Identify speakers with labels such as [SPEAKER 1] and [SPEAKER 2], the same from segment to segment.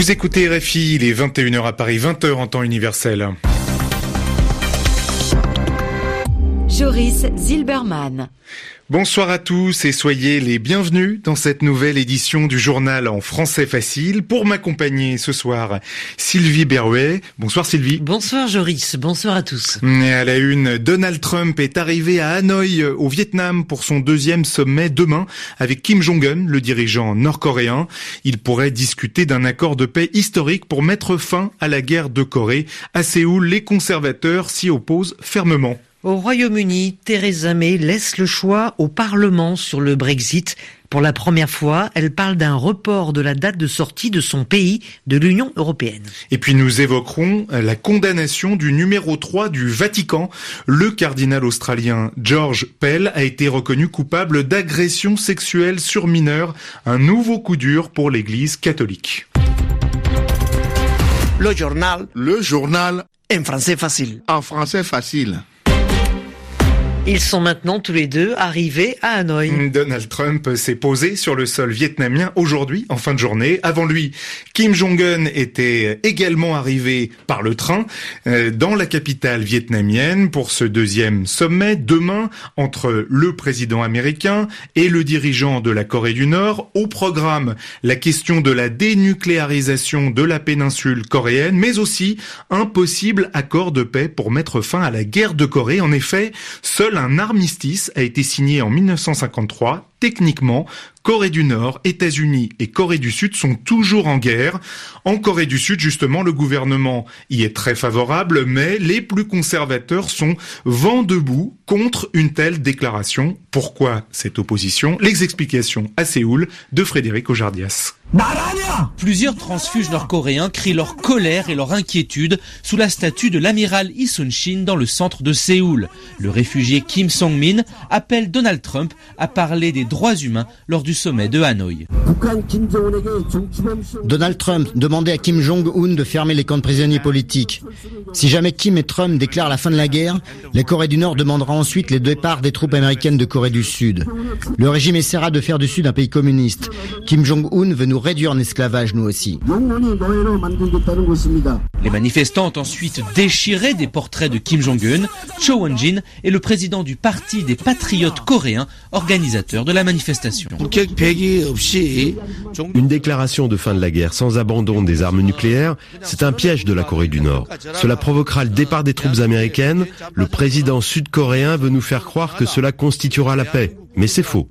[SPEAKER 1] Vous écoutez RFI, il est 21h à Paris, 20h en temps universel.
[SPEAKER 2] Joris Zilberman.
[SPEAKER 1] Bonsoir à tous et soyez les bienvenus dans cette nouvelle édition du journal en français facile. Pour m'accompagner ce soir, Sylvie Berrouet. Bonsoir Sylvie.
[SPEAKER 3] Bonsoir Joris, bonsoir à tous.
[SPEAKER 1] Et à la une, Donald Trump est arrivé à Hanoï au Vietnam pour son deuxième sommet demain avec Kim Jong-un, le dirigeant nord-coréen. Il pourrait discuter d'un accord de paix historique pour mettre fin à la guerre de Corée. À Séoul, les conservateurs s'y opposent fermement.
[SPEAKER 3] Au Royaume-Uni, Theresa May laisse le choix au Parlement sur le Brexit. Pour la première fois, elle parle d'un report de la date de sortie de son pays de l'Union européenne.
[SPEAKER 1] Et puis nous évoquerons la condamnation du numéro 3 du Vatican. Le cardinal australien George Pell a été reconnu coupable d'agression sexuelle sur mineurs, un nouveau coup dur pour l'Église catholique.
[SPEAKER 4] Le journal.
[SPEAKER 5] Le journal.
[SPEAKER 4] En français facile.
[SPEAKER 5] En français facile.
[SPEAKER 3] Ils sont maintenant tous les deux arrivés à Hanoï.
[SPEAKER 1] Donald Trump s'est posé sur le sol vietnamien aujourd'hui, en fin de journée. Avant lui, Kim Jong-un était également arrivé par le train euh, dans la capitale vietnamienne pour ce deuxième sommet demain entre le président américain et le dirigeant de la Corée du Nord. Au programme, la question de la dénucléarisation de la péninsule coréenne, mais aussi un possible accord de paix pour mettre fin à la guerre de Corée. En effet, seul un armistice a été signé en 1953. Techniquement, Corée du Nord, États-Unis et Corée du Sud sont toujours en guerre. En Corée du Sud, justement, le gouvernement y est très favorable, mais les plus conservateurs sont vent debout contre une telle déclaration. Pourquoi cette opposition? Les explications à Séoul de Frédéric Ojardias.
[SPEAKER 6] Plusieurs transfuges nord-coréens crient leur colère et leur inquiétude sous la statue de l'amiral Lee Sun-shin dans le centre de Séoul. Le réfugié Kim Song-min appelle Donald Trump à parler des droits humains lors du sommet de Hanoï.
[SPEAKER 7] Donald Trump demandait à Kim Jong-un de fermer les camps de prisonniers politiques. Si jamais Kim et Trump déclarent la fin de la guerre, la Corée du Nord demandera ensuite les départs des troupes américaines de Corée du Sud. Le régime essaiera de faire du Sud un pays communiste. Kim Jong-un veut nous réduire en esclavage, nous aussi.
[SPEAKER 6] Les manifestants ont ensuite déchiré des portraits de Kim Jong-un. Cho Won-jin est le président du Parti des Patriotes coréens, organisateur de la manifestation.
[SPEAKER 8] Une déclaration de fin de la guerre sans abandon des armes nucléaires, c'est un piège de la Corée du Nord. Cela provoquera le départ des troupes américaines. Le président sud-coréen veut nous faire croire que cela constituera la paix. Mais c'est faux.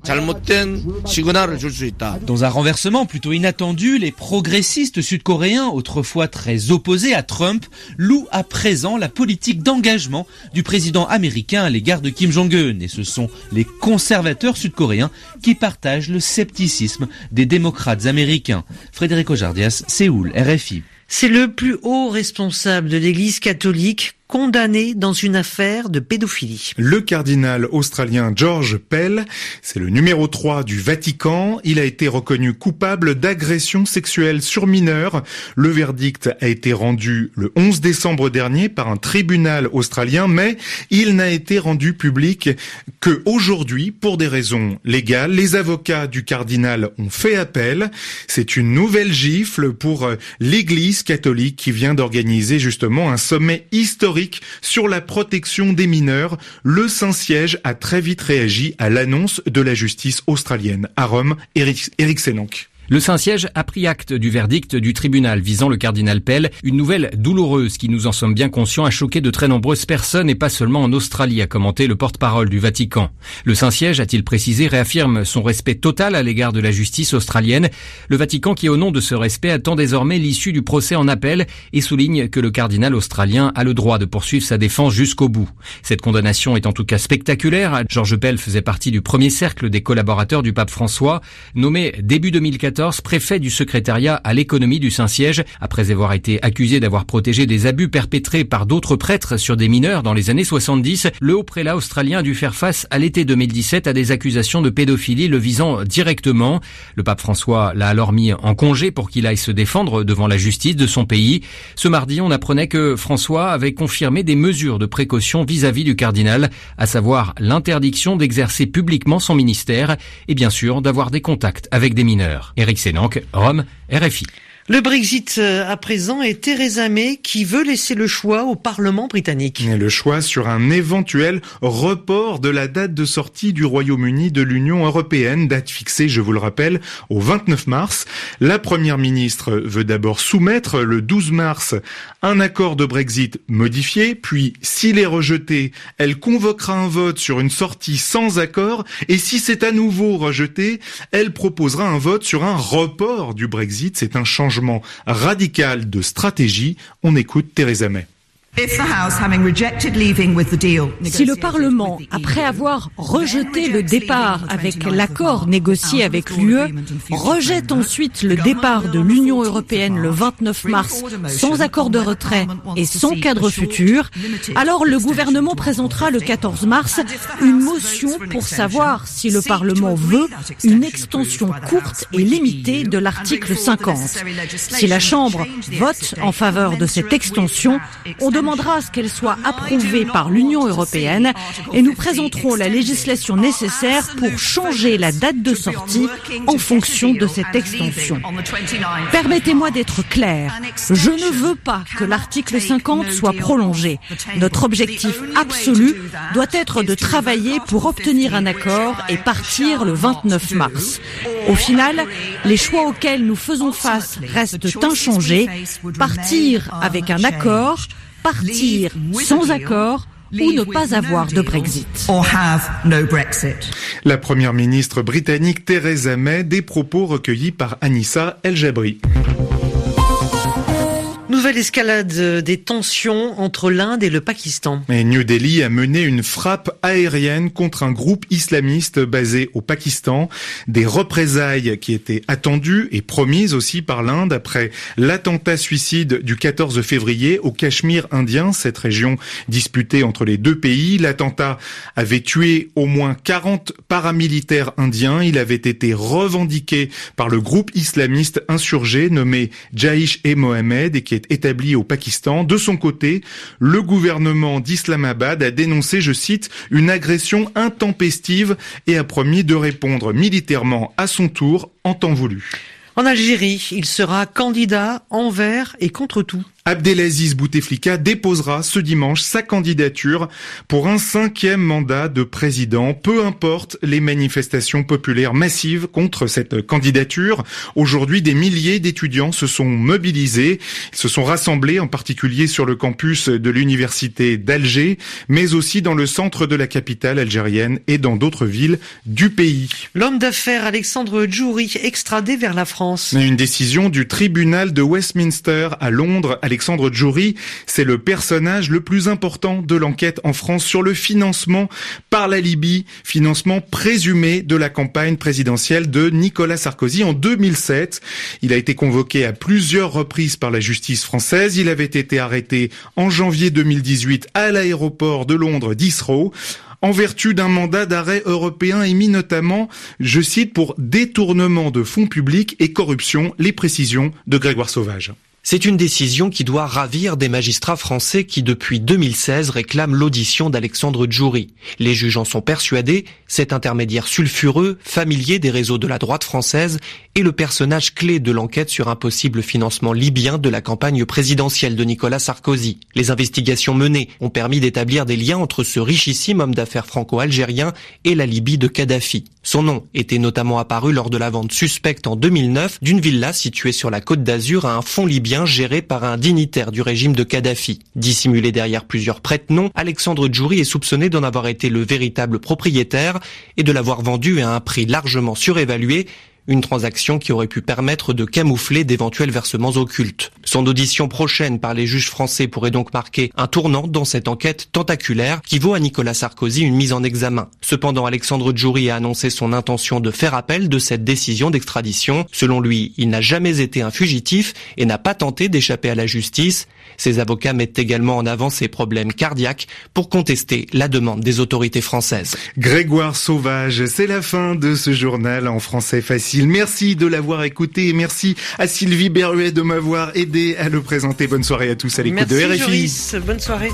[SPEAKER 6] Dans un renversement plutôt inattendu, les progressistes sud-coréens, autrefois très opposés à Trump, louent à présent la politique d'engagement du président américain à l'égard de Kim Jong-un. Et ce sont les conservateurs sud-coréens qui partagent le scepticisme des démocrates américains. Frédéric Ojardias, Séoul, RFI.
[SPEAKER 3] C'est le plus haut responsable de l'Église catholique condamné dans une affaire de pédophilie.
[SPEAKER 1] Le cardinal australien George Pell, c'est le numéro 3 du Vatican. Il a été reconnu coupable d'agression sexuelle sur mineurs. Le verdict a été rendu le 11 décembre dernier par un tribunal australien, mais il n'a été rendu public que aujourd'hui pour des raisons légales. Les avocats du cardinal ont fait appel. C'est une nouvelle gifle pour l'Église catholique qui vient d'organiser justement un sommet historique sur la protection des mineurs, le Saint-Siège a très vite réagi à l'annonce de la justice australienne. À Rome, Eric, Eric
[SPEAKER 9] le Saint-Siège a pris acte du verdict du tribunal visant le cardinal Pell, une nouvelle douloureuse qui, nous en sommes bien conscients, a choqué de très nombreuses personnes et pas seulement en Australie, a commenté le porte-parole du Vatican. Le Saint-Siège, a-t-il précisé, réaffirme son respect total à l'égard de la justice australienne. Le Vatican qui, au nom de ce respect, attend désormais l'issue du procès en appel et souligne que le cardinal australien a le droit de poursuivre sa défense jusqu'au bout. Cette condamnation est en tout cas spectaculaire. Georges Pell faisait partie du premier cercle des collaborateurs du pape François, nommé début 2014 préfet du secrétariat à l'économie du Saint-Siège, après avoir été accusé d'avoir protégé des abus perpétrés par d'autres prêtres sur des mineurs dans les années 70, le haut prélat australien a dû faire face à l'été 2017 à des accusations de pédophilie le visant directement. Le pape François l'a alors mis en congé pour qu'il aille se défendre devant la justice de son pays. Ce mardi, on apprenait que François avait confirmé des mesures de précaution vis-à-vis du cardinal, à savoir l'interdiction d'exercer publiquement son ministère et bien sûr d'avoir des contacts avec des mineurs. Eric Rome, RFI.
[SPEAKER 3] Le Brexit euh, à présent est Theresa May qui veut laisser le choix au Parlement britannique.
[SPEAKER 1] le choix sur un éventuel report de la date de sortie du Royaume-Uni de l'Union européenne, date fixée, je vous le rappelle, au 29 mars. La première ministre veut d'abord soumettre le 12 mars un accord de Brexit modifié, puis s'il est rejeté, elle convoquera un vote sur une sortie sans accord, et si c'est à nouveau rejeté, elle proposera un vote sur un report du Brexit. C'est un changement radical de stratégie. On écoute Theresa May.
[SPEAKER 10] Si le Parlement, après avoir rejeté le départ avec l'accord négocié avec l'UE, rejette ensuite le départ de l'Union européenne le 29 mars sans accord de retrait et sans cadre futur, alors le gouvernement présentera le 14 mars une motion pour savoir si le Parlement veut une extension courte et limitée de l'article 50. Si la Chambre vote en faveur de cette extension, on demande demandera à ce qu'elle soit approuvée par l'Union européenne et nous présenterons la législation nécessaire pour changer la date de sortie en fonction de cette extension. Permettez-moi d'être clair. Je ne veux pas que l'article 50 soit prolongé. Notre objectif absolu doit être de travailler pour obtenir un accord et partir le 29 mars. Au final, les choix auxquels nous faisons face restent inchangés. Partir avec un accord, partir sans accord ou ne pas avoir de Brexit.
[SPEAKER 1] La première ministre britannique Theresa May, des propos recueillis par Anissa El Jabri.
[SPEAKER 3] Nouvelle escalade des tensions entre l'Inde et le Pakistan.
[SPEAKER 1] Et New Delhi a mené une frappe aérienne contre un groupe islamiste basé au Pakistan. Des représailles qui étaient attendues et promises aussi par l'Inde après l'attentat suicide du 14 février au Cachemire indien, cette région disputée entre les deux pays. L'attentat avait tué au moins 40 paramilitaires indiens. Il avait été revendiqué par le groupe islamiste insurgé nommé Jaish et Mohammed et qui établi au Pakistan. De son côté, le gouvernement d'Islamabad a dénoncé, je cite, une agression intempestive et a promis de répondre militairement à son tour en temps voulu.
[SPEAKER 3] En Algérie, il sera candidat envers et contre tout.
[SPEAKER 1] Abdelaziz Bouteflika déposera ce dimanche sa candidature pour un cinquième mandat de président, peu importe les manifestations populaires massives contre cette candidature. Aujourd'hui, des milliers d'étudiants se sont mobilisés, ils se sont rassemblés en particulier sur le campus de l'université d'Alger, mais aussi dans le centre de la capitale algérienne et dans d'autres villes du pays.
[SPEAKER 3] L'homme d'affaires Alexandre Djouri extradé vers la France.
[SPEAKER 1] Une décision du tribunal de Westminster à Londres Alexandre Djouri, c'est le personnage le plus important de l'enquête en France sur le financement par la Libye, financement présumé de la campagne présidentielle de Nicolas Sarkozy en 2007. Il a été convoqué à plusieurs reprises par la justice française. Il avait été arrêté en janvier 2018 à l'aéroport de Londres d'Israël en vertu d'un mandat d'arrêt européen émis notamment, je cite, pour détournement de fonds publics et corruption, les précisions de Grégoire Sauvage.
[SPEAKER 11] C'est une décision qui doit ravir des magistrats français qui depuis 2016 réclament l'audition d'Alexandre Djouri. Les juges en sont persuadés, cet intermédiaire sulfureux, familier des réseaux de la droite française, est le personnage clé de l'enquête sur un possible financement libyen de la campagne présidentielle de Nicolas Sarkozy. Les investigations menées ont permis d'établir des liens entre ce richissime homme d'affaires franco-algérien et la Libye de Kadhafi. Son nom était notamment apparu lors de la vente suspecte en 2009 d'une villa située sur la côte d'Azur à un fonds libyen géré par un dignitaire du régime de Kadhafi. Dissimulé derrière plusieurs prête-noms, Alexandre Djouri est soupçonné d'en avoir été le véritable propriétaire et de l'avoir vendu à un prix largement surévalué une transaction qui aurait pu permettre de camoufler d'éventuels versements occultes. Son audition prochaine par les juges français pourrait donc marquer un tournant dans cette enquête tentaculaire qui vaut à Nicolas Sarkozy une mise en examen. Cependant, Alexandre Djouri a annoncé son intention de faire appel de cette décision d'extradition. Selon lui, il n'a jamais été un fugitif et n'a pas tenté d'échapper à la justice. Ses avocats mettent également en avant ses problèmes cardiaques pour contester la demande des autorités françaises.
[SPEAKER 1] Grégoire Sauvage, c'est la fin de ce journal en français facile. Merci de l'avoir écouté et merci à Sylvie Berruet de m'avoir aidé à le présenter. Bonne soirée à tous à l'écoute de RFI.
[SPEAKER 3] Bonne soirée.